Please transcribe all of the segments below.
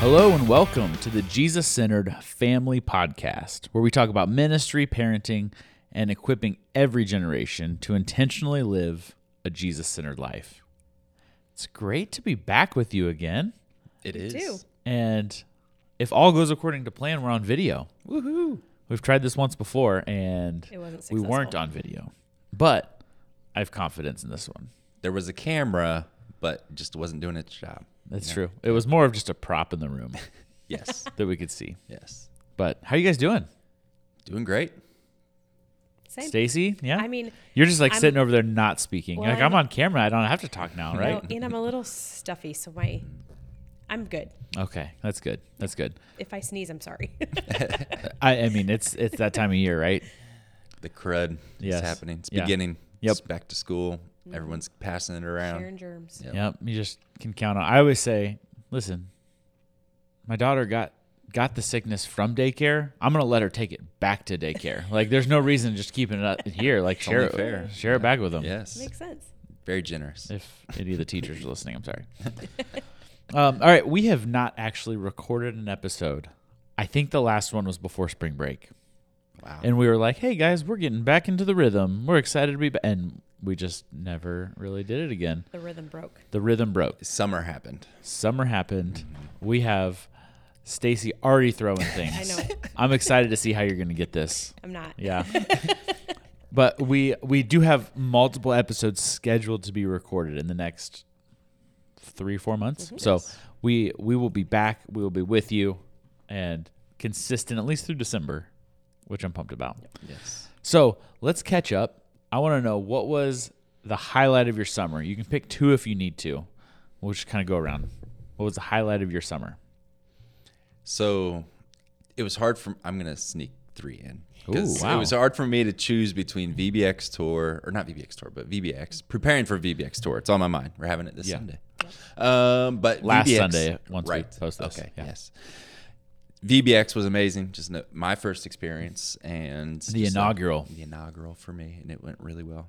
Hello and welcome to the Jesus Centered Family Podcast, where we talk about ministry, parenting, and equipping every generation to intentionally live a Jesus centered life. It's great to be back with you again. It is. too. And if all goes according to plan, we're on video. Woohoo. We've tried this once before and It wasn't we weren't on video. But I have confidence in this one. There was a camera, but it just wasn't doing its job. That's Yeah. true. It was more of just a prop in the room Yes. that we could see. yes. But how are you guys doing? Doing great. Same. Stacey? Yeah. I mean, You're just like I'm- sitting over there not speaking. Well, like, I'm, I'm- on camera. I don't have to talk now, right? no, and I'm a little stuffy, so my, I'm good. Okay, that's good. That's good. If I sneeze, I'm sorry. I, I mean, it's it's that time of year, right? The crud Yes. is happening. It's Yeah. beginning. Yep. It's back to school. Mm-hmm. Everyone's passing it around. Sharing germs. Yep. Yep. You just can count on. I always say, listen, my daughter got got the sickness from daycare. I'm gonna let her take it back to daycare. like, there's no reason just keeping it up here. Like, share only it, fair. share it back with them. Yes. Makes sense. Very generous. If any of the teachers are listening, I'm sorry. um, all right, we have not actually recorded an episode. I think the last one was before spring break. Wow. and we were like, "Hey guys, we're getting back into the rhythm. We're excited to be back." And we just never really did it again. The rhythm broke. The rhythm broke. Summer happened. Summer happened. We have Stacey already throwing things. I know. I'm excited to see how you're going to get this. I'm not. Yeah. but we we do have multiple episodes scheduled to be recorded in the next 3 4 months. Mm-hmm. So we we will be back. We will be with you and consistent at least through December, which I'm pumped about. Yes. So let's catch up. I want to know what was the highlight of your summer. You can pick two if you need to. We'll just kind of go around. What was the highlight of your summer? So it was hard for I'm gonna sneak three in. 'Cause Ooh, wow. It was hard for me to choose between VBX tour or not VBX tour, but VBX. Preparing for VBX tour. It's on my mind. We're having it this Yeah. Sunday. Um, but Last VBX Sunday, once we right. post this, Okay. yeah. Yes. VBX was amazing. Just my first experience and The inaugural. the inaugural for me, and it went really well.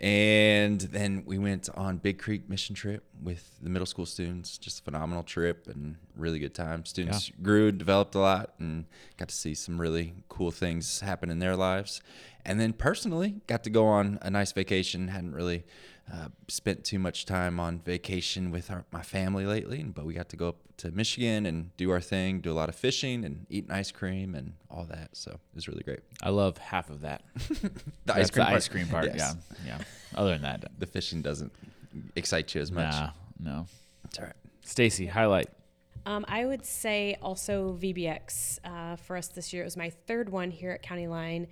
And then we went on Big Creek mission trip with the middle school students. Just a phenomenal trip and really good time. Students grew, developed a lot, and got to see some really cool things happen in their lives. And then personally, got to go on a nice vacation. Hadn't really uh, spent too much time on vacation with our, my family lately, but we got to go up to Michigan and do our thing, do a lot of fishing and eating ice cream and all that. So it was really great. I love half of that. The That's the ice cream part. Yes. Yeah. Yeah. Other than that, The fishing doesn't excite you as much. nah, no. It's all right. Stacey, highlight. Um, I would say also VBX uh, for us this year. It was my third one here at County Line.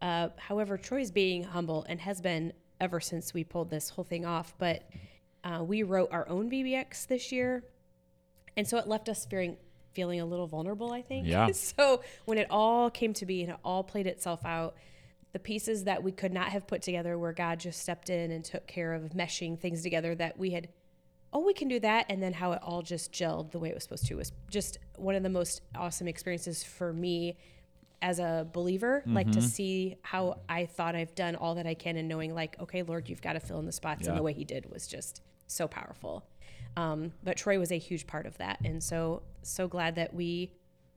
Uh, however, Troy's being humble and has been ever since we pulled this whole thing off. But uh, we wrote our own VBX this year, and so it left us feeling feeling a little vulnerable. I think. Yeah. so when it all came to be and it all played itself out, the pieces that we could not have put together, where God just stepped in and took care of meshing things together that we had oh, we can do that. And then how it all just gelled the way it was supposed to was just one of the most awesome experiences for me as a believer. Like to see how I thought I've done all that I can and knowing, like, okay, Lord, you've got to fill in the spots. Yeah. And the way He did was just so powerful. Um, but Troy was a huge part of that. And so, so glad that we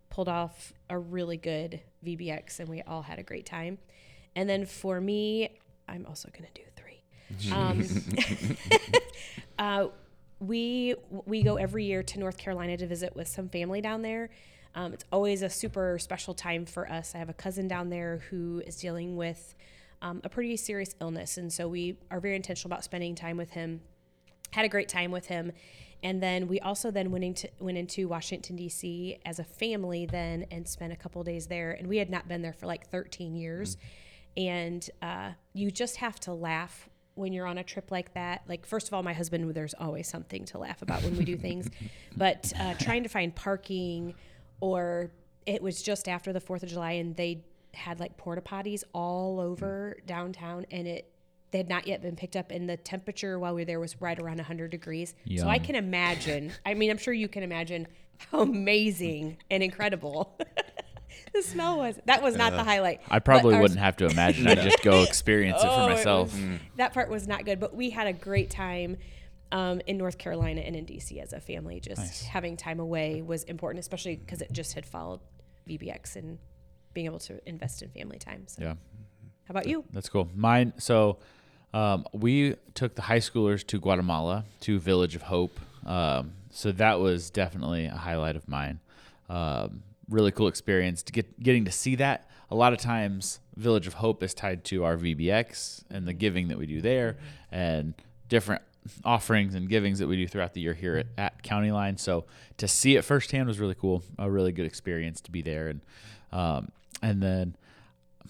pulled off a really good VBX and we all had a great time. And then for me, I'm also going to do three. Um, uh, we we go every year to North Carolina to visit with some family down there. Um, it's always a super special time for us. I have a cousin down there who is dealing with um, a pretty serious illness, and so we are very intentional about spending time with him. Had a great time with him, and then we also then went into went into Washington D.C. as a family then and spent a couple days there. And we had not been there for like 13 years, and uh, you just have to laugh when you're on a trip like that. Like, first of all, my husband, there's always something to laugh about when we do things, but uh, trying to find parking, or it was just after the 4th of July and they had like porta potties all over downtown and it, they had not yet been picked up and the temperature while we were there was right around 100 degrees. So I can imagine, I mean, I'm sure you can imagine how amazing and incredible the smell was that was not the highlight. I probably But our- wouldn't have to imagine. I'd just go experience it Oh, for it myself. was- that part was not good, but we had a great time um, in North Carolina and in DC as a family. Just Nice. having time away was important, especially because it just had followed VBX and being able to invest in family time. So, yeah. how about you? That's cool. Mine. So, um, we took the high schoolers to Guatemala to Village of Hope. Um, so that was definitely a highlight of mine. Um, really cool experience to get getting to see that. A lot of times, Village of Hope is tied to our VBX and the giving that we do there, and different offerings and givings that we do throughout the year here at, at County Line. So to see it firsthand was really cool. A really good experience to be there, and um, and then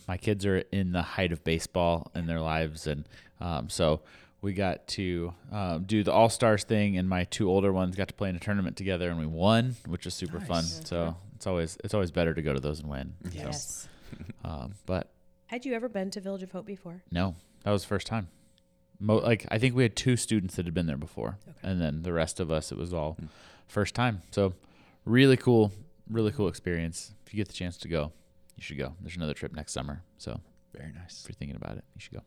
my kids are in the height of baseball in their lives, and um, so we got to um, do the All Stars thing, and my two older ones got to play in a tournament together, and we won, which was super fun. So it's always it's always better to go to those and win. So, Yes. um, but Had you ever been to Village of Hope before? no, that was the first time. Mo- like I think we had two students that had been there before, and then the rest of us it was all first time. So really cool, really cool experience. If you get the chance to go, you should go. There's another trip next summer, so Very nice. if you're thinking about it, you should go.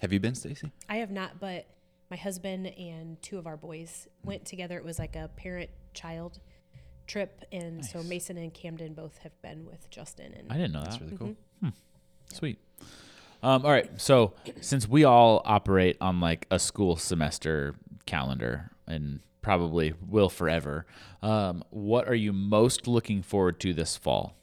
Have you been, Stacey? I have not, but my husband and two of our boys went together. It was like a parent child trip, and so Mason and Camden both have been with Justin. And I didn't know That's really cool. Sweet. Um, all right. So since we all operate on like a school semester calendar and probably will forever, um, what are you most looking forward to this fall?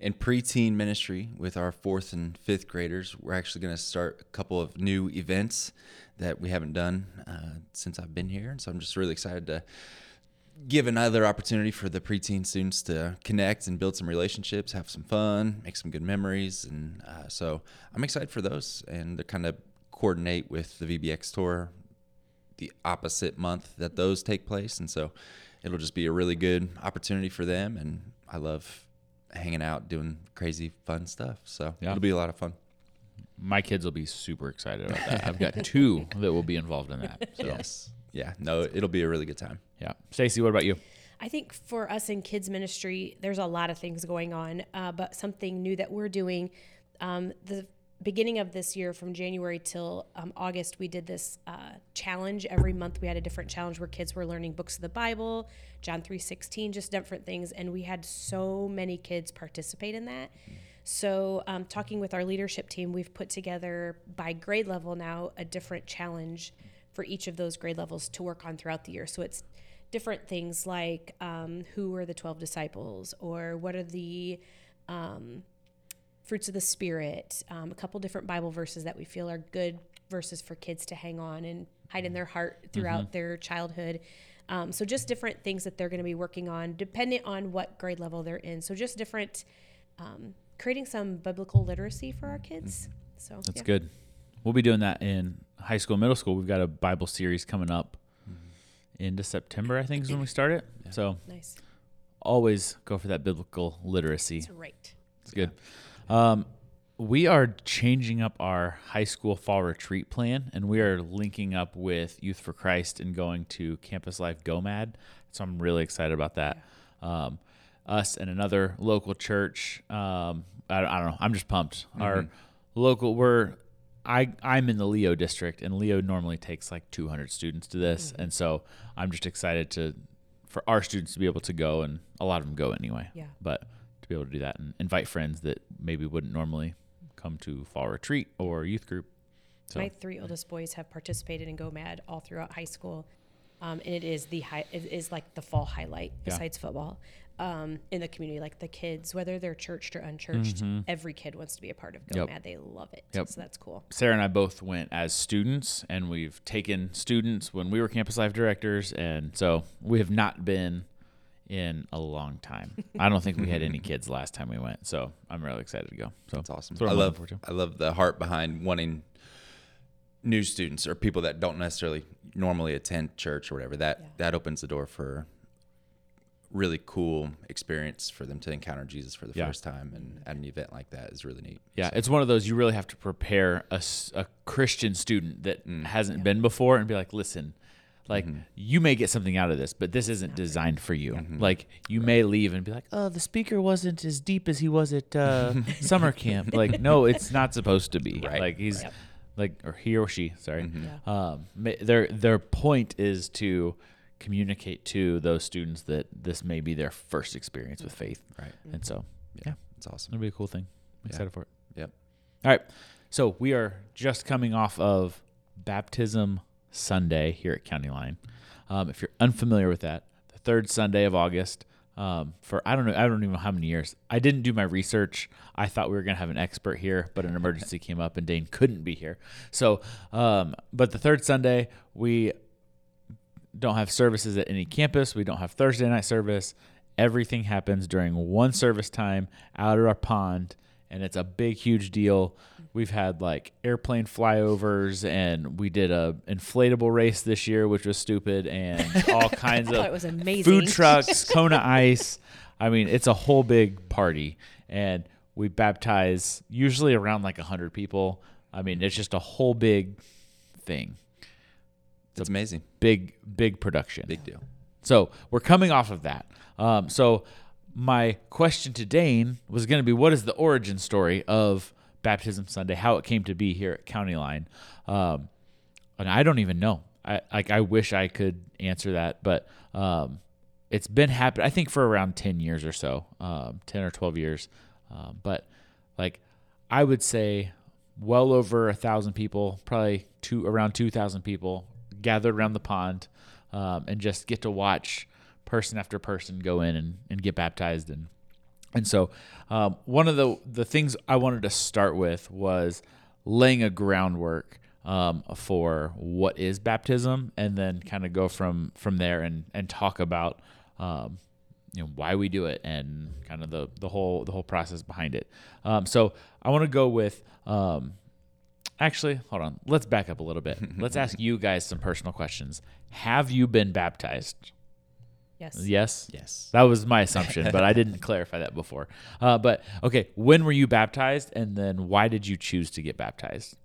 In preteen ministry with our fourth and fifth graders, we're actually going to start a couple of new events that we haven't done uh, since I've been here. And so I'm just really excited to give another opportunity for the preteen students to connect and build some relationships, have some fun, make some good memories. And uh, so I'm excited for those and to kind of coordinate with the VBX tour the opposite month that those take place. And so it'll just be a really good opportunity for them. And I love hanging out, doing crazy, fun stuff. So Yeah. it'll be a lot of fun. My kids will be super excited about that. I've got two that will be involved in that. So Yes. Yeah. No, it'll be a really good time. yeah. Stacey, what about you? I think for us in kids ministry, there's a lot of things going on, uh, but something new that we're doing. Um, the beginning of this year, from January till um, August, we did this uh, challenge. Every month, we had a different challenge where kids were learning books of the Bible, John three sixteen, just different things, and we had so many kids participate in that. So, um, talking with our leadership team, we've put together by grade level now a different challenge for each of those grade levels to work on throughout the year. So it's different things like um, who are the 12 disciples or what are the um, fruits of the spirit um, a couple different bible verses that we feel are good verses for kids to hang on and hide in their heart throughout their childhood um, so just different things that they're going to be working on depending on what grade level they're in so just different um, creating some biblical literacy for our kids so That's yeah. good. We'll be doing that in high school, middle school. We've got a Bible series coming up into September, I think, is when we start it. So nice always go for that biblical literacy. that's right It's good. Um, we are changing up our high school fall retreat plan, and we are linking up with Youth for Christ and going to Campus Life GoMad. So I'm really excited about that. Um, us and another local church. Um, I, I don't know. I'm just pumped. Our local, we're I I'm in the Leo district, and Leo normally takes like 200 students to this, and so I'm just excited to for our students to be able to go, and a lot of them go anyway. Yeah. But to be able to do that and invite friends that maybe wouldn't normally come to fall retreat or youth group. So My three oldest boys have participated in Go Mad all throughout high school, um, and it is the high. It is like the fall highlight Yeah. besides football um, in the community. Like the kids, whether they're churched or unchurched, every kid wants to be a part of Go Yep. Mad. They love it. Yep. So that's cool. Sarah and I both went as students, and we've taken students when we were campus life directors, and so we have not been in a long time. I don't think we had any kids last time we went, so I'm really excited to go. So That's awesome. what I love I love the heart behind wanting new students or people that don't necessarily normally attend church or whatever. That Yeah. that opens the door for really cool experience for them to encounter Jesus for the Yeah. first time and at an event like that is really neat. Yeah, it's one of those you really have to prepare a Christian student that Mm. hasn't been before and be like, listen, like you may get something out of this, but this isn't designed for you. Like you may leave and be like, "Oh, the speaker wasn't as deep as he was at uh, summer camp." Like, no, it's not supposed to be. Right, Like he's Yep. like, or he or she, sorry. Yeah. Um, their their point is to communicate to those students that this may be their first experience with faith, Right. and so Yeah. It's awesome. it'll be a cool thing. I'm Yeah. excited for it. Yep. All right. So we are just coming off of Baptism Sunday here at County Line. Um, if you're unfamiliar with that, the third Sunday of August. Um, for I don't know, I don't even know how many years. I didn't do my research. I thought we were gonna have an expert here, but an emergency came up and Dane couldn't be here. So, um, but the third Sunday we don't have services at any campus. We don't have Thursday night service. Everything happens during one service time out of our pond, and it's a big, huge deal. We've had like airplane flyovers, and we did a inflatable race this year, which was stupid, and all kinds of it was amazing. food trucks, Kona Ice. I mean, it's a whole big party, and we baptize usually around like hundred people. I mean, it's just a whole big thing, It's amazing. big, big production. Big deal. So we're coming off of that. Um, so my question to Dane was going to be, what is the origin story of Baptism Sunday? How it came to be here at County Line? Um, and I don't even know. I like. I wish I could answer that, but um, it's been happening. I think for around ten years or so, um, ten or twelve years. Um, but like, I would say, well over a thousand people, probably two around two thousand people gathered around the pond, um, and just get to watch person after person go in and, and get baptized and and so um, one of the the things I wanted to start with was laying a groundwork um, for what is baptism, and then kind of go from from there and and talk about um, you know why we do it and kind of the the whole the whole process behind it. Um, so I want to go with. Actually, hold on. Let's back up a little bit. Let's ask you guys some personal questions. Have you been baptized? Yes. Yes. Yes. That was my assumption, but I didn't clarify that before. Uh, but okay, when were you baptized, and then why did you choose to get baptized?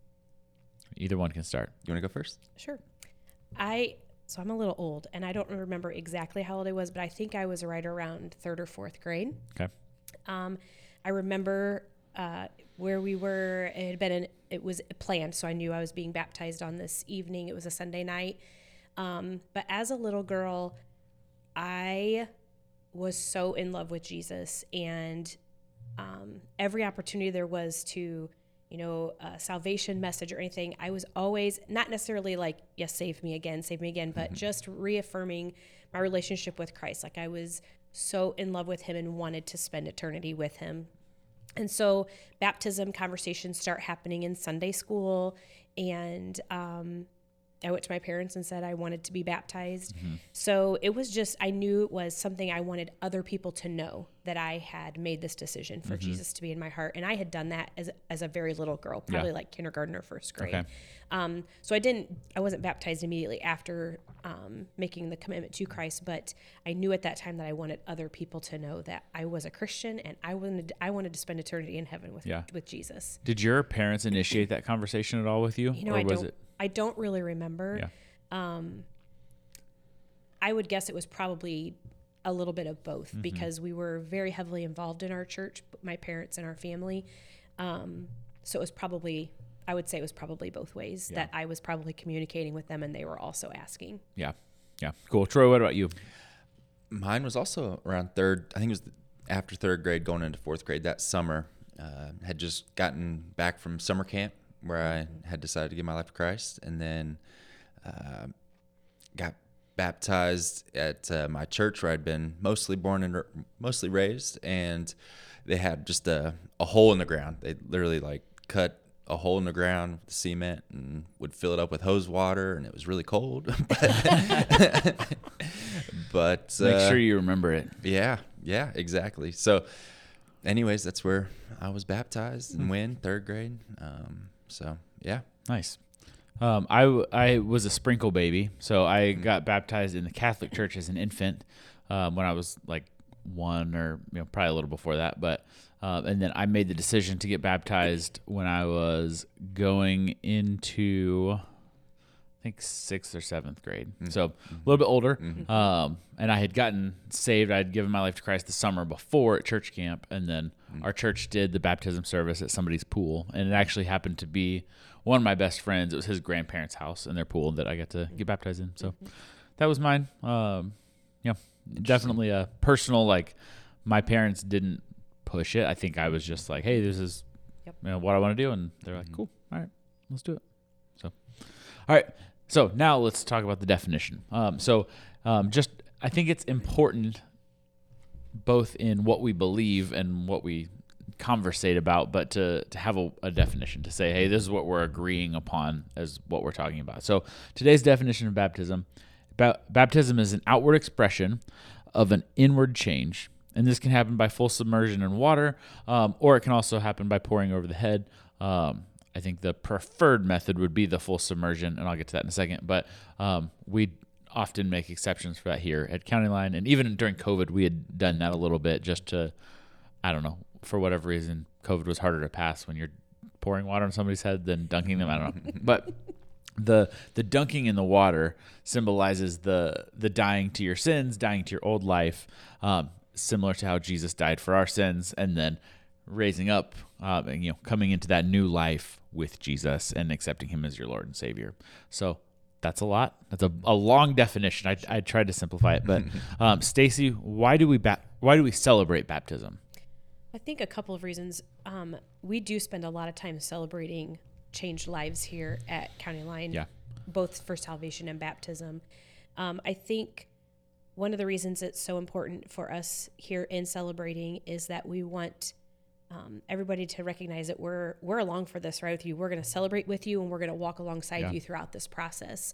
Either one can start. You want to go first? Sure. I so I'm a little old, and I don't remember exactly how old I was, but I think I was right around third or fourth grade. Okay. Um, I remember uh, where we were. It had been an, it was planned, so I knew I was being baptized on this evening. It was a Sunday night. Um, but as a little girl, I was so in love with Jesus, and um, every opportunity there was to, you know, a salvation message or anything, I was always not necessarily like, yes, save me again, save me again, but just reaffirming my relationship with Christ. Like I was so in love with Him and wanted to spend eternity with Him. And so baptism conversations start happening in Sunday school. And um, I went to my parents and said I wanted to be baptized. So it was just, I knew it was something I wanted other people to know that I had made this decision for Jesus to be in my heart. And I had done that as, as a very little girl, probably like kindergarten or first grade. Okay. Um, so I didn't, I wasn't baptized immediately after um, making the commitment to Christ, but I knew at that time that I wanted other people to know that I was a Christian and I wanted, I wanted to spend eternity in heaven with, Yeah. with Jesus. Did your parents initiate that conversation at all with you, You know, or I was don't, it? I don't really remember. Yeah. I would guess it was probably a little bit of both Mm-hmm. because we were very heavily involved in our church, my parents and our family. Um, so it was probably, I would say it was probably both ways that I was probably communicating with them and they were also asking. Yeah. Yeah. Cool. Troy, what about you? Mine was also around third. I think it was after third grade, going into fourth grade that summer. Uh, had just gotten back from summer camp where I had decided to give my life to Christ, and then uh, got baptized at uh, my church where I'd been mostly born and mostly raised, and they had just a, a hole in the ground. They literally like cut a hole in the ground with cement and would fill it up with hose water, and it was really cold. but but Make uh, sure you remember it. yeah, yeah, exactly. So, anyways, that's where I was baptized Hmm. and when third grade. Um, so yeah, Nice. Um, I, w- I was a sprinkle baby, so I got baptized in the Catholic Church as an infant um, when I was like one or you know probably a little before that. But uh, and then I made the decision to get baptized when I was going into I think sixth or seventh grade. Mm-hmm. So a little bit older. Mm-hmm. Um, and I had gotten saved. I had given my life to Christ the summer before at church camp. And then mm-hmm. our church did the baptism service at somebody's pool. And it actually happened to be one of my best friends. It was his grandparents' house and their pool that I got to get baptized in. So that was mine. Um, yeah, definitely a personal, like, my parents didn't push it. I think I was just like, hey, this is Yep. you know, what I want to do. And they're like, cool. All right, let's do it. So, all right. So now let's talk about the definition. Um, so, um, just I think it's important, both in what we believe and what we conversate about, but to to have a, a definition to say, hey, this is what we're agreeing upon as what we're talking about. So today's definition of baptism: ba- baptism is an outward expression of an inward change. And this can happen by full submersion in water, um, or it can also happen by pouring over the head. Um, I think the preferred method would be the full submersion, and I'll get to that in a second. But um, we often make exceptions for that here at County Line, and even during COVID, we had done that a little bit just to, I don't know, for whatever reason, COVID was harder to pass when you're pouring water on somebody's head than dunking them. I don't know, but the the dunking in the water symbolizes the the dying to your sins, dying to your old life, um, similar to how Jesus died for our sins, and then raising up, um, and you know, coming into that new life with Jesus and accepting Him as your Lord and Savior. So that's a lot. That's a, a long definition. I, I tried to simplify it, but um, Stacey, why do we ba- why do we celebrate baptism? I think a couple of reasons. Um, we do spend a lot of time celebrating changed lives here at County Line, Yeah. both for salvation and baptism. Um, I think one of the reasons it's so important for us here in celebrating is that we want um, everybody to recognize that we're we're along for this right with you. We're going to celebrate with you, and we're going to walk alongside Yeah. you throughout this process.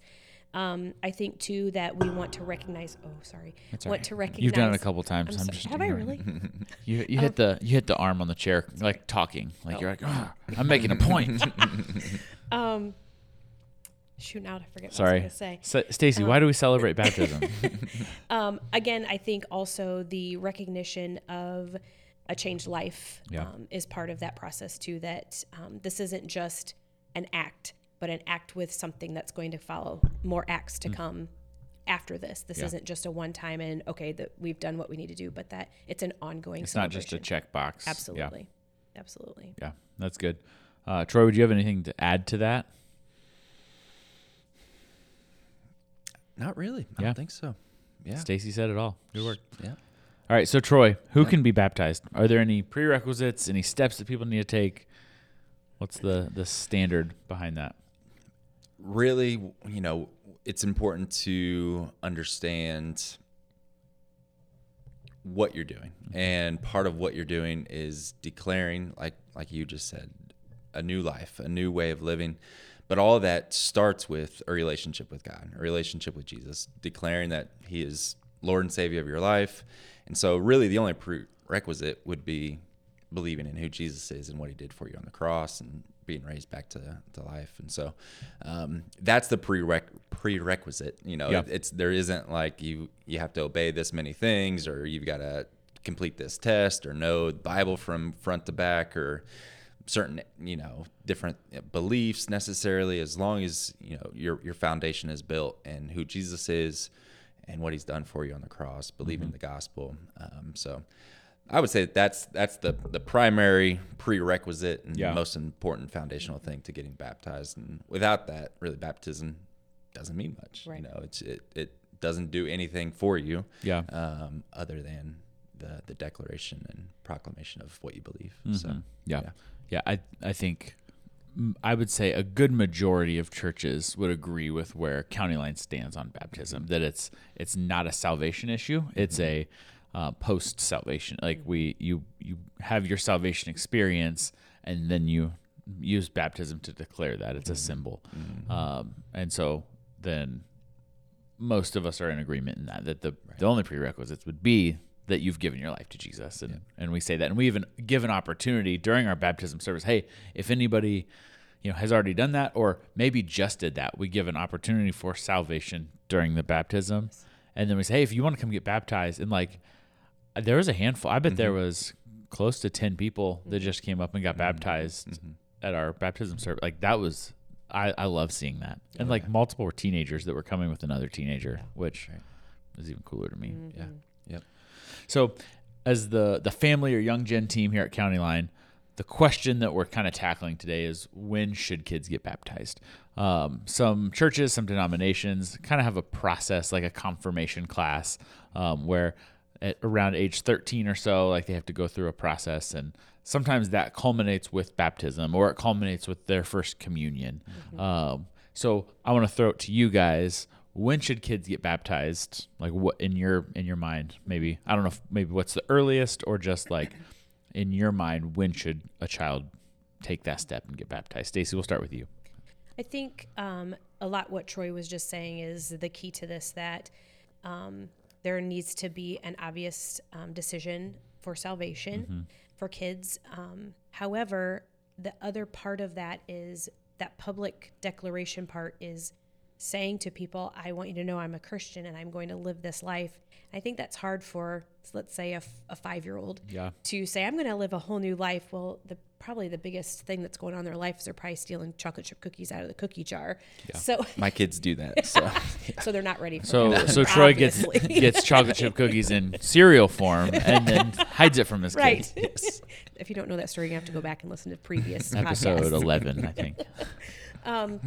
Um, I think too that we want to recognize. Oh, sorry. That's want right. to recognize. You've done it a couple times. I'm I'm Have I really? You you hit the you hit the arm on the chair like talking like you're like "Ah, I'm making a point. Um, shoot, now I forget what Sorry, I was to say. S- Stacey. Why do we celebrate baptism? Um, again, I think also the recognition of a changed life Yeah. um, is part of that process too. That um, this isn't just an act, but an act with something that's going to follow more acts to come after this. This Mm. Yeah. isn't just a one time and okay that we've done what we need to do, but that it's an ongoing. it's not just a celebration. check box. Yeah. Absolutely, absolutely. Yeah, that's good. Uh, Troy, would you have anything to add to that? Not really. I Yeah. don't think so. Yeah. Stacey said it all. Good work. Yeah. All right, so Troy, who can be baptized? Are there any prerequisites, any steps that people need to take? What's the the standard behind that? really, you know, it's important to understand what you're doing. Mm-hmm. And part of what you're doing is declaring like like you just said, a new life, a new way of living. But all of that starts with a relationship with God, a relationship with Jesus, declaring that he is Lord and Savior of your life. And so really the only prerequisite would be believing in who Jesus is and what he did for you on the cross and being raised back to, to life. And so um, that's the prereq- prerequisite. You know, Yeah. it- it's there isn't like you you have to obey this many things or you've got to complete this test or know the Bible from front to back or certain you know different beliefs necessarily as long as you know your your foundation is built and who Jesus is and what he's done for you on the cross believing the gospel um, so I would say that that's that's the the primary prerequisite and Yeah. most important foundational thing to getting baptized and without that really baptism doesn't mean much Right. you know it's it, it doesn't do anything for you Yeah. um, other than the the declaration and proclamation of what you believe so Mhm. yeah. yeah. yeah, I I think I would say a good majority of churches would agree with where County Line stands on baptism. That it's it's not a salvation issue; it's a uh, post salvation. Like we you you have your salvation experience, and then you use baptism to declare that it's a symbol. Um, and so then most of us are in agreement in that that the the only prerequisites would be that you've given your life to Jesus. And and we say that. And we even give an opportunity during our baptism service hey if anybody you know has already done that or maybe just did that we give an opportunity for salvation during the baptism. And then we say hey if you want to come get baptized and like uh, there was a handful I bet there was close to 10 people that just came up and got baptized at our baptism service. Like that was I, I love seeing that. And like multiple were teenagers that were coming with another teenager, which Right. is even cooler to me. Mm-hmm. Yeah. So, as the the family or young gen team here at County Line, the question that we're kind of tackling today is when should kids get baptized? Um, some churches, some denominations kind of have a process like a confirmation class um, where at around age 13 or so, like they have to go through a process and sometimes that culminates with baptism or it culminates with their first communion. Um, so I want to throw it to you guys. When should kids get baptized? Like what in your in your mind? Maybe I don't know. If, maybe what's the earliest, or just like in your mind, when should a child take that step and get baptized? Stacey, we'll start with you. I think um, a lot what Troy was just saying is the key to this that um, there needs to be an obvious um, decision for salvation for kids. Um, however, the other part of that is that public declaration part is saying to people, I want you to know I'm a Christian and I'm going to live this life. I think that's hard for, let's say, a, f- a five year old Yeah. to say, I'm going to live a whole new life. Well, the probably the biggest thing that's going on in their life is they're probably stealing chocolate chip cookies out of the cookie jar. So, My kids do that. So so they're not ready for So baptism, so Troy gets gets chocolate chip cookies in cereal form and then hides it from his right. kids. if you don't know that story, you have to go back and listen to previous Episode podcasts. eleven, I think. Um,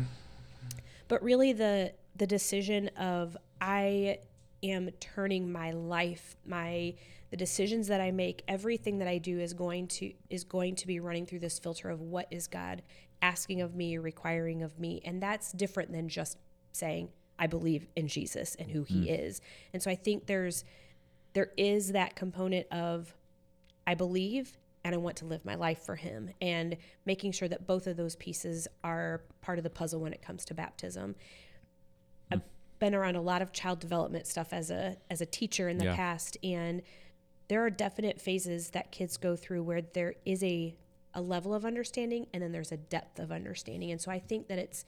but really the the decision of I am turning my life, my the decisions that I make, everything that I do is going to is going to be running through this filter of what is God asking of me, requiring of me, and that's different than just saying I believe in Jesus and who He hmm. is. And so I think there's there is that component of I believe and I want to live my life for him and making sure that both of those pieces are part of the puzzle when it comes to baptism. I've been around a lot of child development stuff as a as a teacher in the Yeah. past and there are definite phases that kids go through where there is a a level of understanding and then there's a depth of understanding. And so I think that it's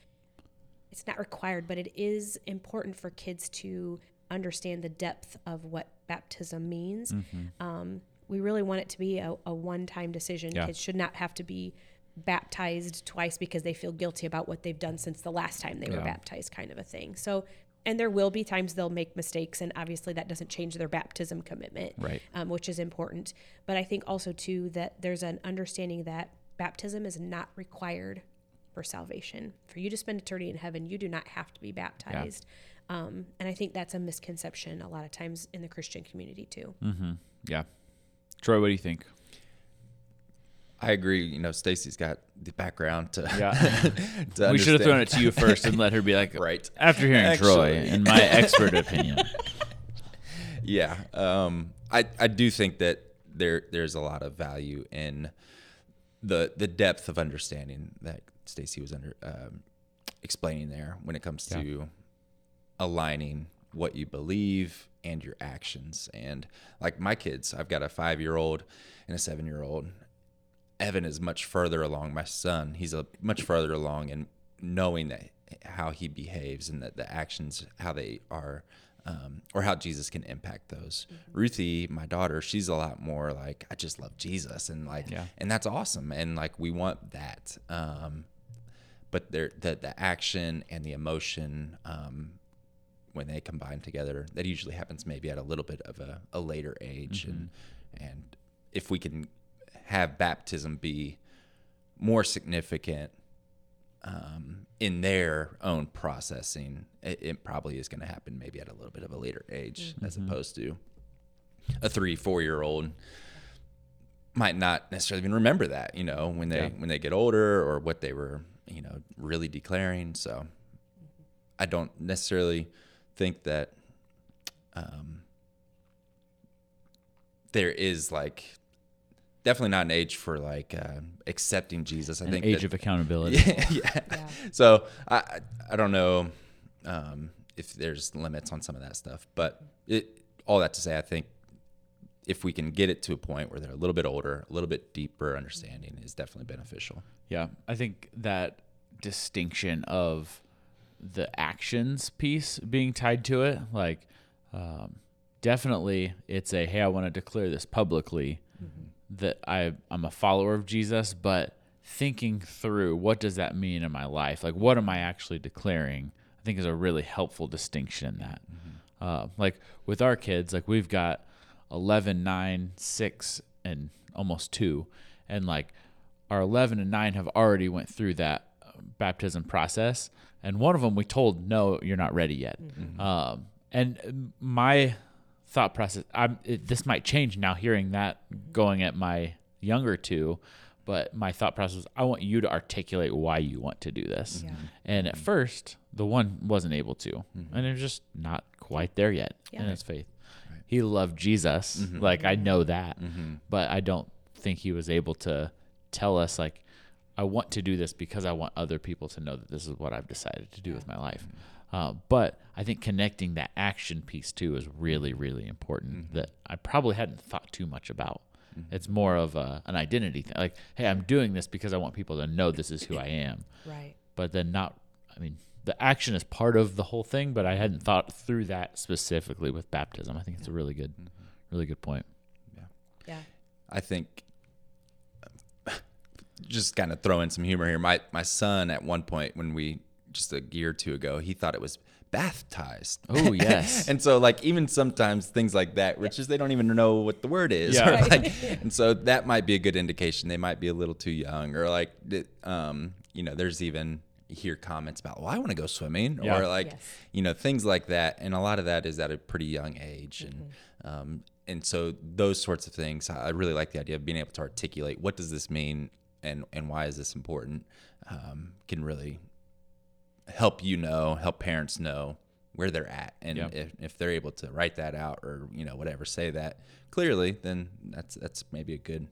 it's not required, but it is important for kids to understand the depth of what baptism means. Um, we really want it to be a, a one time decision. Yeah. Kids should not have to be baptized twice because they feel guilty about what they've done since the last time they were baptized, kind of a thing. So, and there will be times they'll make mistakes, and obviously that doesn't change their baptism commitment, Right. um, which is important. But I think also, too, that there's an understanding that baptism is not required for salvation. For you to spend eternity in heaven, you do not have to be baptized. Um, and I think that's a misconception a lot of times in the Christian community, too. Yeah. Troy, what do you think? I agree. You know, Stacey's got the background to. Yeah. to we should have thrown it to you first and let her be like, Right. After hearing Troy, in my expert opinion. Yeah, um, I I do think that there there's a lot of value in the the depth of understanding that Stacey was under um, explaining there when it comes to aligning what you believe and your actions. And like my kids, I've got a five year old and a seven year old. Evan is much further along. My son, he's a much further along in knowing that how he behaves and that the actions, how they are, um, or how Jesus can impact those. Ruthie, my daughter, she's a lot more like I just love Jesus and like, Yeah. and that's awesome. And like we want that. Um, but there, the the action and the emotion, um, when they combine together, that usually happens maybe at a little bit of a, a later age, and and if we can have baptism be more significant um, in their own processing, it, it probably is going to happen maybe at a little bit of a later age as opposed to a three, four year old might not necessarily even remember that, you know, when they Yeah. when they get older or what they were, you know, really declaring. So I don't necessarily think that um, there is like definitely not an age for like uh, accepting Jesus. I An think age that- of accountability. yeah, yeah. Yeah. So I I- I don't know um, if there's limits on some of that stuff, but it all that to say, I think if we can get it to a point where they're a little bit older, a little bit deeper understanding is definitely beneficial. Yeah, I think that distinction of the actions piece being tied to it, like, um, definitely it's a hey, I want to declare this publicly that I I'm a follower of Jesus, but thinking through what does that mean in my life? Like, what am I actually declaring? I think is a really helpful distinction in that. Uh, like with our kids, like we've got 11, 9, 6, and almost 2. And like our 11 and 9 have already went through that uh, baptism process. And one of them we told, no, you're not ready yet. Mm-hmm. Mm-hmm. Um, and my thought process, I'm, it, this might change now hearing that going at my younger two. But my thought process was, I want you to articulate why you want to do this. Yeah. And at mm-hmm. first, the one wasn't able to, and it was just not quite there yet in Yeah. his faith. He loved Jesus, like I know that, but I don't think he was able to tell us like, I want to do this because I want other people to know that this is what I've decided to do with my life. Uh, but I think connecting that action piece too is really, really important mm-hmm. that I probably hadn't thought too much about. Mm-hmm. It's more of a, an identity thing. Like, hey, I'm doing this because I want people to know this is who I am Right. but then not i mean the action is part of the whole thing but i hadn't thought through that specifically with baptism i think it's a really good mm-hmm. really good point Yeah. Yeah. I think just kind of throw in some humor here. My my son at one point when we just a year or two ago, he thought it was baptized. oh yes and so like even sometimes things like that, which is they don't even know what the word is. Yeah. Right. like, and so that might be a good indication they might be a little too young, or like um, you know, there's even you hear comments about, well, I want to go swimming, Yeah. or like Yes. you know things like that, and a lot of that is at a pretty young age, and um, and so those sorts of things, I really like the idea of being able to articulate what does this mean and and why is this important, um, can really help you know, help parents know where they're at, and Yeah. if, if they're able to write that out or you know whatever, say that clearly, then that's that's maybe a good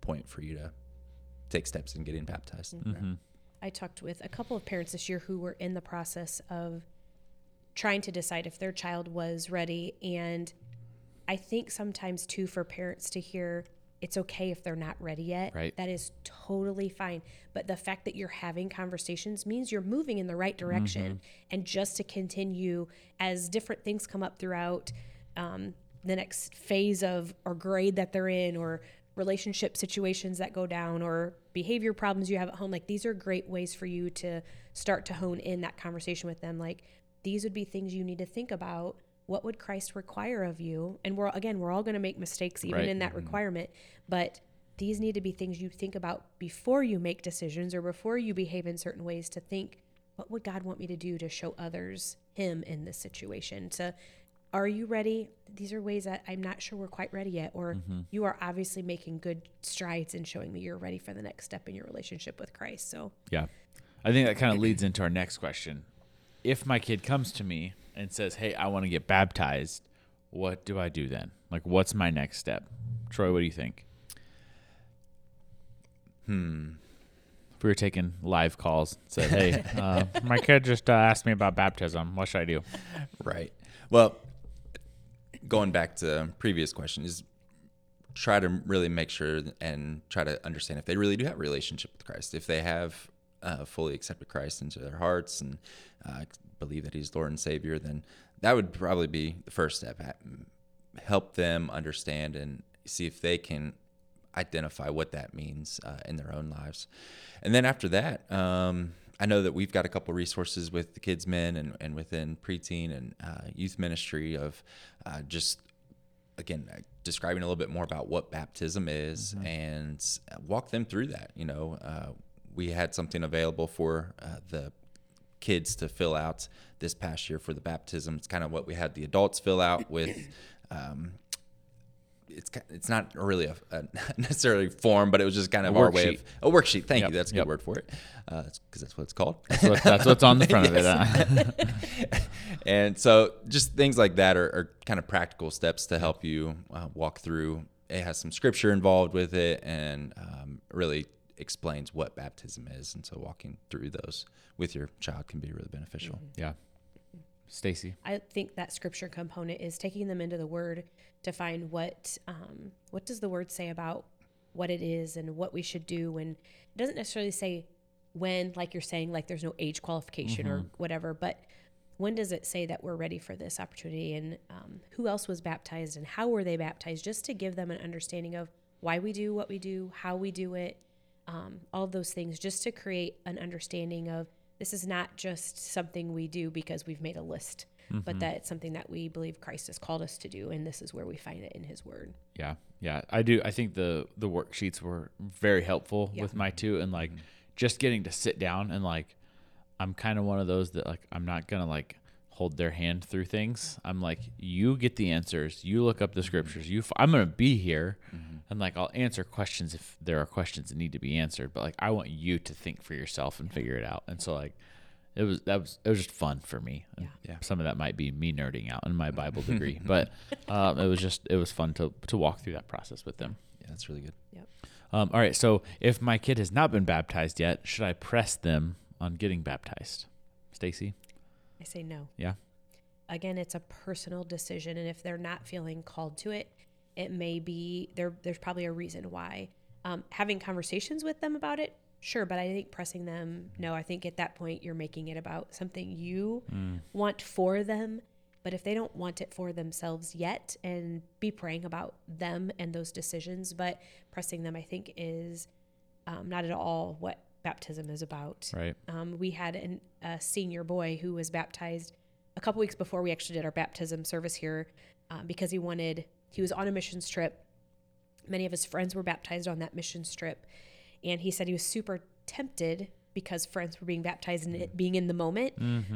point for you to take steps in getting baptized. Mm-hmm. I talked with a couple of parents this year who were in the process of trying to decide if their child was ready. And I think sometimes, too, for parents to hear it's okay if they're not ready yet. Right. That is totally fine. But the fact that you're having conversations means you're moving in the right direction. And just to continue as different things come up throughout um, the next phase of or grade that they're in or relationship situations that go down or behavior problems you have at home like these are great ways for you to start to hone in that conversation with them like these would be things you need to think about what would christ require of you? And we're again we're all going to make mistakes even Right. in that mm-hmm. requirement but these need to be things you think about before you make decisions or before you behave in certain ways to think what would god want me to do to show others him in this situation? To are you ready? These are ways that i'm not sure we're quite ready yet or mm-hmm. you are obviously making good strides in showing me you're ready for the next step in your relationship with christ so. Yeah. I think that kind of leads into our next question. If my kid comes to me and says hey i want to get baptized. What do i do then? Like what's my next step? Troy what do you think? Hmm. if we were taking live calls said hey uh, my kid just uh, asked me about baptism. What should i do? Right. Well, going back to previous question is try to really make sure and try to understand if they really do have a relationship with Christ, if they have uh, fully accepted Christ into their hearts and uh, believe that He's Lord and Savior, then that would probably be the first step. Help them understand and see if they can identify what that means uh, in their own lives. And then after that, um, I know that we've got a couple resources with the Kids Men and, and within preteen and uh, youth ministry of uh, just, again, uh, describing a little bit more about what baptism is and uh, walk them through that. You know, uh, we had something available for uh, the kids to fill out this past year for the baptism. It's kind of what we had the adults fill out with. Um, it's it's not really a, a necessarily form, but it was just kind of A our way of a worksheet. Thank Yep, you. That's a yep. good word for it, because that's what it's called. so that's what's on the front of it huh? and so just things like that are, are kind of practical steps to help you uh, walk through. It has some scripture involved with it, and um, really explains what baptism is. And so walking through those with your child can be really beneficial. yeah stacey I think that scripture component is taking them into the Word to find what um, what does the Word say about what it is and what we should do. And it doesn't necessarily say when, like you're saying, like there's no age qualification or whatever, but when does it say that we're ready for this opportunity and um, who else was baptized and how were they baptized? Just to give them an understanding of why we do what we do, how we do it, um, all of those things, just to create an understanding of this is not just something we do because we've made a list, but mm-hmm. that it's something that we believe Christ has called us to do, and this is where we find it in His Word. Yeah, yeah, I do. I think the the worksheets were very helpful Yeah. with my mm-hmm. two, and like mm-hmm. just getting to sit down and like, I'm kind of one of those that like I'm not gonna like hold their hand through things. I'm like, you get the answers, you look up the scriptures, you. F- I'm gonna be here, and like I'll answer questions if there are questions that need to be answered, but like I want you to think for yourself and figure it out. And so like. It was that was it was just fun for me. And Yeah. Some of that might be me nerding out in my Bible degree, but um, it was just it was fun to to walk through that process with them. Yeah, that's really good. Yep. Um, all right. So if my kid has not been baptized yet, should I press them on getting baptized? Stacey? I say no. Yeah. again it's a personal decision and if they're not feeling called to it it may be there there's probably a reason why um, having conversations with them about it sure but i think pressing them no i think at that point you're making it about something you want for them but if they don't want it for themselves yet and be praying about them and those decisions but pressing them i think is um, not at all what baptism is about. Right. um, we had an, a senior boy who was baptized a couple weeks before we actually did our baptism service here um, because he wanted he was on a missions trip. Many of his friends were baptized on that missions trip and he said he was super tempted because friends were being baptized and it being in the moment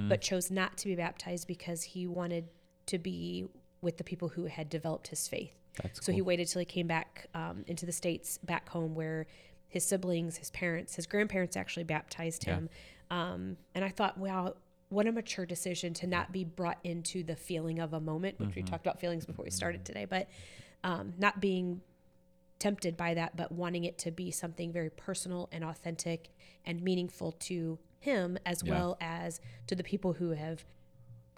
but chose not to be baptized because he wanted to be with the people who had developed his faith. That's so he waited till he came back um, into the states, back home, where his siblings, his parents, his grandparents actually baptized him. Um, and I thought, wow, what a mature decision to not be brought into the feeling of a moment, which we talked about feelings before we started today, but um, not being tempted by that, but wanting it to be something very personal and authentic and meaningful to him as Yeah. well as to the people who have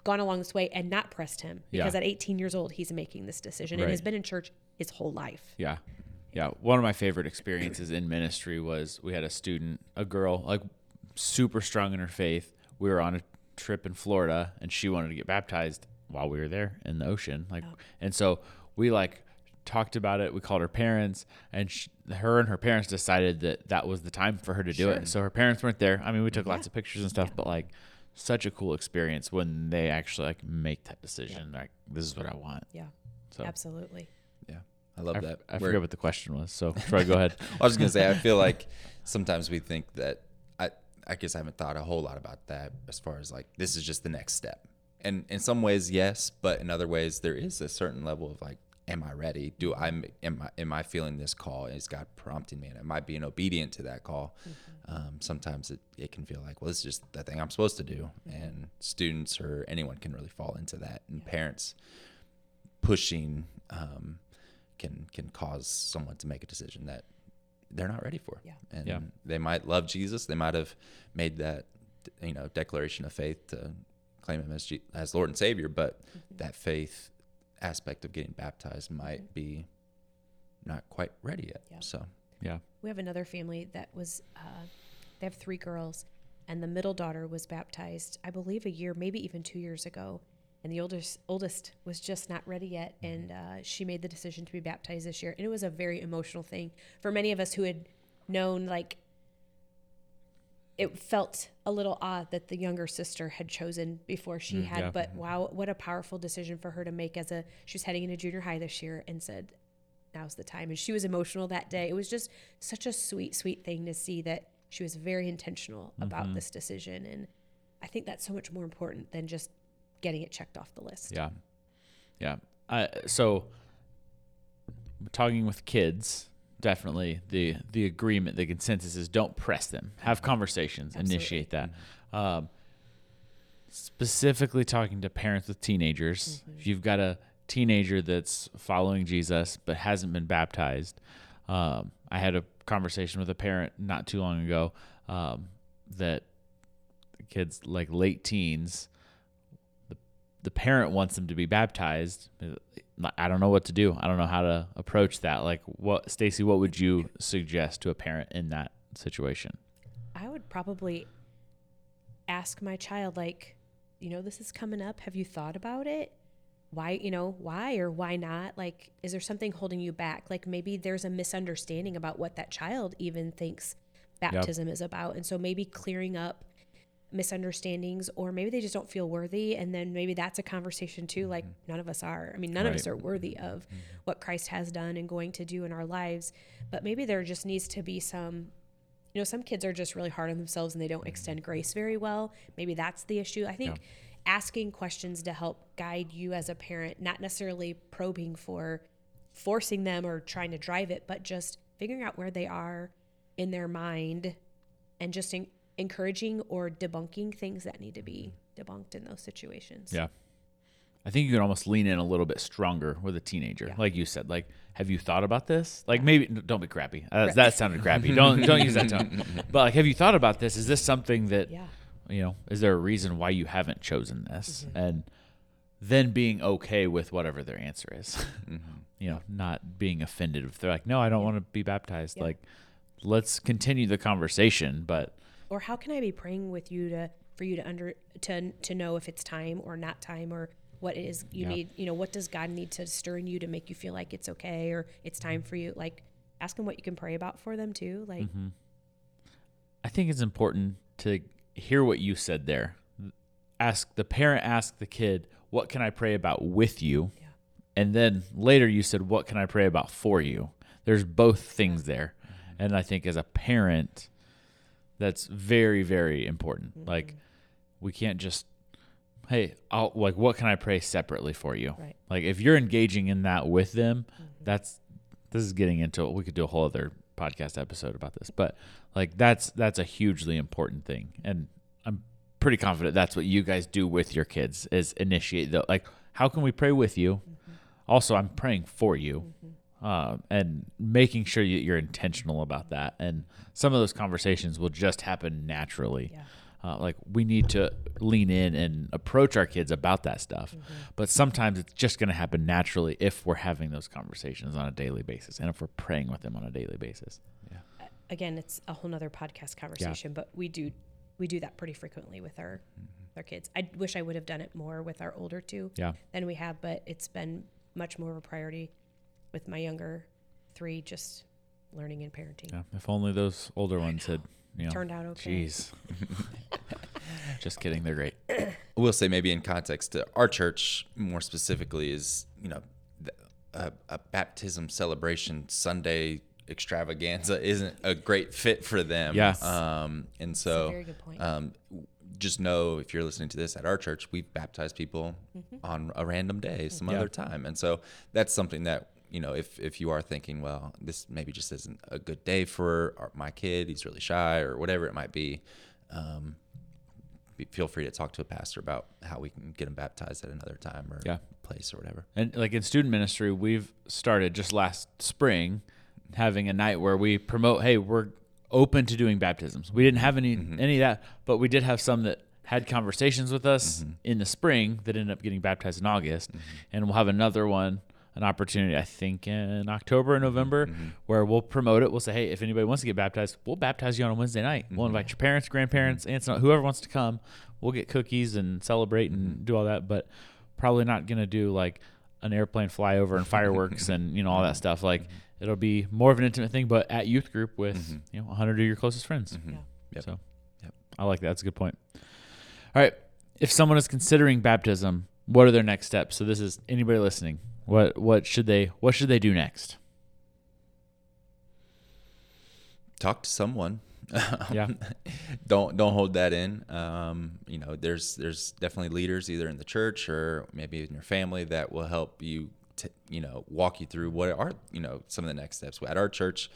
gone along this way and not pressed him Yeah. because at 18 years old he's making this decision and has been in church his whole life. Yeah. Yeah. One of my favorite experiences in ministry was we had a student, a girl, like super strong in her faith. We were on a trip in Florida and she wanted to get baptized while we were there in the ocean. Like, oh. and so we like talked about it. We called her parents and sh her and her parents decided that that was the time for her to do Sure. it. So her parents weren't there. I mean, we took lots of pictures and stuff, but like such a cool experience when they actually like make that decision. Like, this is what I want. Yeah, So absolutely. Yeah, I love I, that. I We're- forget what the question was. So Troy, go ahead. I was gonna say I feel like sometimes we think that I I guess I haven't thought a whole lot about that as far as like this is just the next step. And in some ways, yes, but in other ways, there is a certain level of like, am I ready? Do I am I am I feeling this call? Is God prompting me? And am I being obedient to that call? Um, sometimes it, it can feel like, well, this is just the thing I'm supposed to do. And students or anyone can really fall into that. And parents pushing um, can can cause someone to make a decision that they're not ready for. Yeah. And Yeah. they might love Jesus. They might have made that you know declaration of faith to claim him as G- as Lord and Savior, but that faith aspect of getting baptized might be not quite ready yet. Yeah. So Yeah. We have another family that was, uh, they have three girls, and the middle daughter was baptized, I believe, a year, maybe even two years ago. And the oldest oldest was just not ready yet, mm-hmm. and uh, she made the decision to be baptized this year. And it was a very emotional thing for many of us who had known, like, it felt a little odd that the younger sister had chosen before she mm, had. yeah. But mm-hmm. wow, what a powerful decision for her to make as a she was heading into junior high this year, and said, now's the time. And she was emotional that day. It was just such a sweet, sweet thing to see that she was very intentional about mm-hmm. this decision. And I think that's so much more important than just getting it checked off the list. Yeah. Yeah. Uh, so talking with kids, definitely the the agreement, the consensus is don't press them. Have conversations, initiate that. Um, specifically talking to parents with teenagers, if you've got a teenager that's following Jesus but hasn't been baptized, um, I had a conversation with a parent not too long ago um, that kids like late teens the parent wants them to be baptized. I don't know what to do. I don't know how to approach that. Like what Stacey, what would you suggest to a parent in that situation? I would probably ask my child, like, you know, this is coming up. Have you thought about it? Why, you know, why or why not? Like, is there something holding you back? Like, maybe there's a misunderstanding about what that child even thinks baptism is about. And so maybe clearing up misunderstandings or maybe they just don't feel worthy and then maybe that's a conversation too like mm-hmm. none of us are. I mean none of us are worthy mm-hmm. of mm-hmm. what christ has done and going to do in our lives but maybe there just needs to be some you know some kids are just really hard on themselves and they don't extend grace very well. Maybe that's the issue. I think asking questions to help guide you as a parent not necessarily probing for forcing them or trying to drive it but just figuring out where they are in their mind and just en- encouraging or debunking things that need to be debunked in those situations Yeah. I think you can almost lean in a little bit stronger with a teenager, Yeah. like you said. Like, have you thought about this? Like, maybe don't be crappy. Uh, That sounded crappy. Don't don't use that tone. But like, have you thought about this? Is this something that yeah you know? Is there a reason why you haven't chosen this? Mm-hmm. And then being okay with whatever their answer is. Mm-hmm. you know, not being offended if they're like, no, I don't want to be baptized. Yeah. Like, let's continue the conversation, but or how can i be praying with you to for you to under to to know if it's time or not time or what it is you Yeah. need you know what does god need to stir in you to make you feel like it's okay or it's time for you like ask them what you can pray about for them too like Mm-hmm. I think it's important to hear what you said there. Ask the parent, ask the kid, what can I pray about with you? Yeah. And then later you said, what can I pray about for you? There's both things there. And I think as a parent, that's very, very important. Mm-hmm. Like, we can't just, hey, I'll, like, what can I pray separately for you? Right. Like, if you're engaging in that with them, mm-hmm. that's, this is getting into, we could do a whole other podcast episode about this, but like, that's, that's a hugely important thing. And I'm pretty confident that's what you guys do with your kids is initiate the, like, how can we pray with you? Mm-hmm. Also, I'm praying for you um, and making sure you, you're intentional about that. And some of those conversations will just happen naturally. Yeah. Uh, like we need to lean in and approach our kids about that stuff. But sometimes it's just going to happen naturally if we're having those conversations on a daily basis and if we're praying with them on a daily basis. Yeah. again it's a whole nother podcast conversation but we do we do that pretty frequently with our our kids i wish i would have done it more with our older two Yeah. than we have but it's been much more of a priority with my younger three just learning and parenting Yeah. If only those older ones had, you know, turned out okay Jeez. just kidding. They're great. I will say maybe in context to our church more specifically is you know a, a baptism celebration Sunday extravaganza isn't a great fit for them. Yes. Um, and so very good point. Um, just know if you're listening to this at our church, we've baptized people Mm-hmm. on a random day, some Yeah. other time, and so that's something that you know if if you are thinking, well, this maybe just isn't a good day for our, my kid, he's really shy, or whatever it might be. Um, be, feel free to talk to a pastor about how we can get him baptized at another time or Yeah. place or whatever. And like in student ministry, we've started just last spring having a night where we promote, hey, we're open to doing baptisms. We didn't have any mm-hmm. any of that, but we did have some that had conversations with us mm-hmm. in the spring that ended up getting baptized in August. Mm-hmm. And we'll have another one, an opportunity, I think in October or November, mm-hmm. where we'll promote it. We'll say, hey, if anybody wants to get baptized, we'll baptize you on a Wednesday night. We'll mm-hmm. invite your parents, grandparents, mm-hmm. aunts, and whoever wants to come. We'll get cookies and celebrate and do all that, but probably not going to do like an airplane flyover and fireworks and you know all that stuff. Like it'll be more of an intimate thing, but at youth group with you know 100 of your closest friends. Yeah. Yep. So Yep. I like that. That's a good point. All right, if someone is considering baptism, what are their next steps? So this is anybody listening. What what should they what should they do next? Talk to someone. Yeah. don't don't hold that in. Um, you know, there's there's definitely leaders either in the church or maybe in your family that will help you to you know walk you through what are you know some of the next steps. At our church,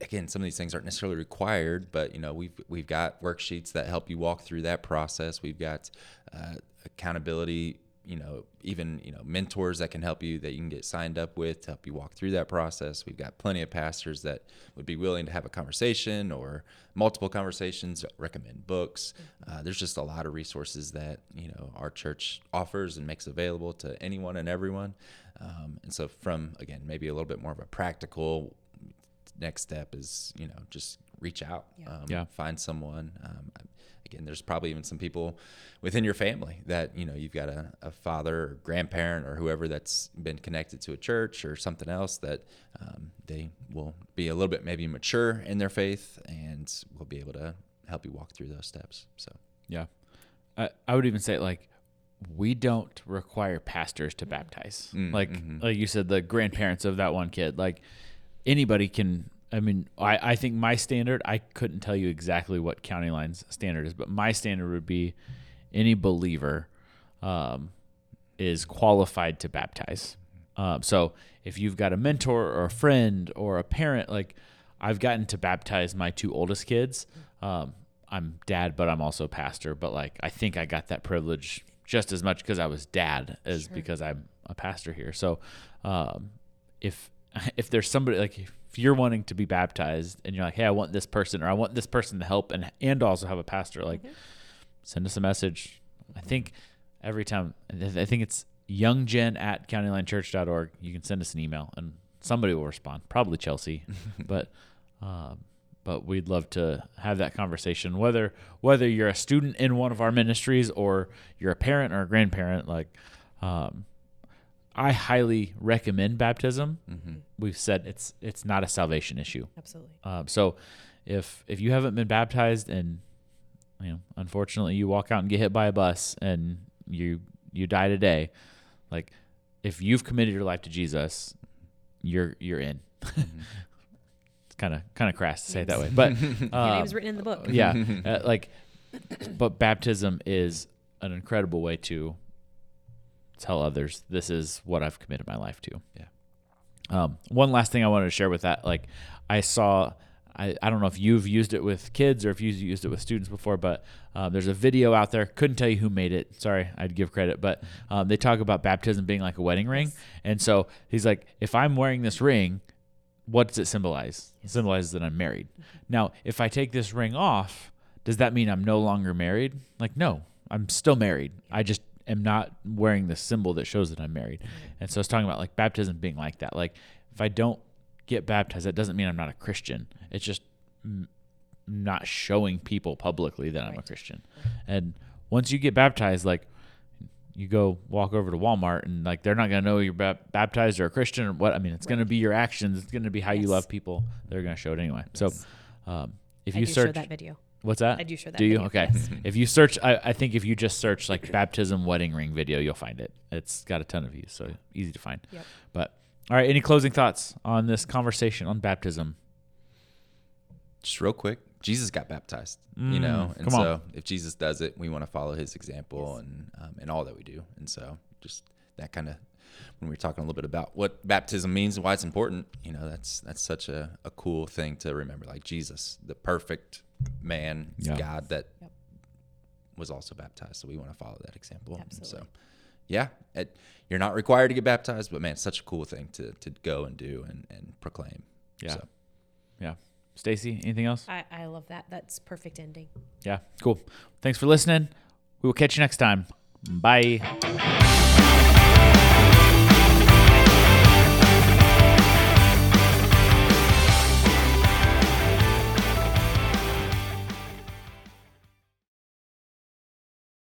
again, some of these things aren't necessarily required, but you know we've we've got worksheets that help you walk through that process. We've got uh, accountability. You know, even you know mentors that can help you that you can get signed up with to help you walk through that process. We've got plenty of pastors that would be willing to have a conversation or multiple conversations, recommend books. Uh, there's just a lot of resources that you know our church offers and makes available to anyone and everyone. Um, and so, from again, maybe a little bit more of a practical next step is you know just reach out, Yeah. um, Yeah. find someone. Um, again, there's probably even some people within your family that you know you've got a, a father or grandparent or whoever that's been connected to a church or something else that um, they will be a little bit maybe mature in their faith and and we'll be able to help you walk through those steps. So Yeah. I, I would even say like we don't require pastors to baptize. Mm, like mhm. like you said, the grandparents of that one kid. Like anybody can I mean, I, I think my standard, I couldn't tell you exactly what County Line's standard is, but my standard would be any believer um, is qualified to baptize. Um, so if you've got a mentor or a friend or a parent, like I've gotten to baptize my two oldest kids. Um, I'm dad, but I'm also pastor. But like I think I got that privilege just as much because I was dad as Sure. because I'm a pastor here. So um, if if there's somebody like if you're wanting to be baptized and you're like, hey, I want this person or I want this person to help and and also have a pastor, like send us a message. I think every time I think it's younggen at countylinechurch.org. You can send us an email and somebody will respond. Probably Chelsea, but um, but we'd love to have that conversation. Whether whether you're a student in one of our ministries or you're a parent or a grandparent, like um, I highly recommend baptism. mhm. We've said it's it's not a salvation issue. Absolutely. Um, so if if you haven't been baptized and you know unfortunately you walk out and get hit by a bus and you you die today, like if you've committed your life to Jesus, you're you're in. it's kind of kind of crass to say it that way, but Your um, name's written in the book. yeah, uh, like but baptism is an incredible way to tell others this is what I've committed my life to. Yeah. Um, one last thing I wanted to share with that, like I saw, I, I don't know if you've used it with kids or if you've used it with students before, but um, there's a video out there. Couldn't tell you who made it. Sorry, I'd give credit, but um, they talk about baptism being like a wedding ring, and so he's like, if I'm wearing this ring, what does it symbolize? It symbolizes that I'm married. Now, if I take this ring off, does that mean I'm no longer married? Like, no, I'm still married. I just am not wearing the symbol that shows that I'm married. And so I was talking about like baptism being like that. Like, if I don't get baptized, that doesn't mean I'm not a Christian. It's just mm, not showing people publicly that I'm a Christian. And once you get baptized, like, you go walk over to Walmart and like they're not gonna know you're bap- baptized or a Christian or what. I mean, it's gonna be your actions. It's gonna be how you love people. They're gonna show it anyway. So, um, if I you search that video. What's that? I do show that Do you? video, Okay. yes. if you search, I, I think if you just search like baptism wedding ring video, you'll find it. It's got a ton of views, so easy to find. Yep. But all right, any closing thoughts on this conversation on baptism? just real quick, Jesus got baptized, you know, Mm, and come on. so if Jesus does it, we want to follow His example and um, and all that we do, and so just that kind of when we are talking a little bit about what baptism means and why it's important, you know, that's that's such a, a cool thing to remember. Like Jesus, the perfect man, Yeah. God that Yep. was also baptized, so we want to follow that example. Absolutely. So, yeah, it, you're not required to get baptized, but man, it's such a cool thing to to go and do and and proclaim. Yeah. So. Yeah. Stacey, anything else? I, I love that. That's perfect ending. Yeah. Cool. Thanks for listening. We will catch you next time. Bye.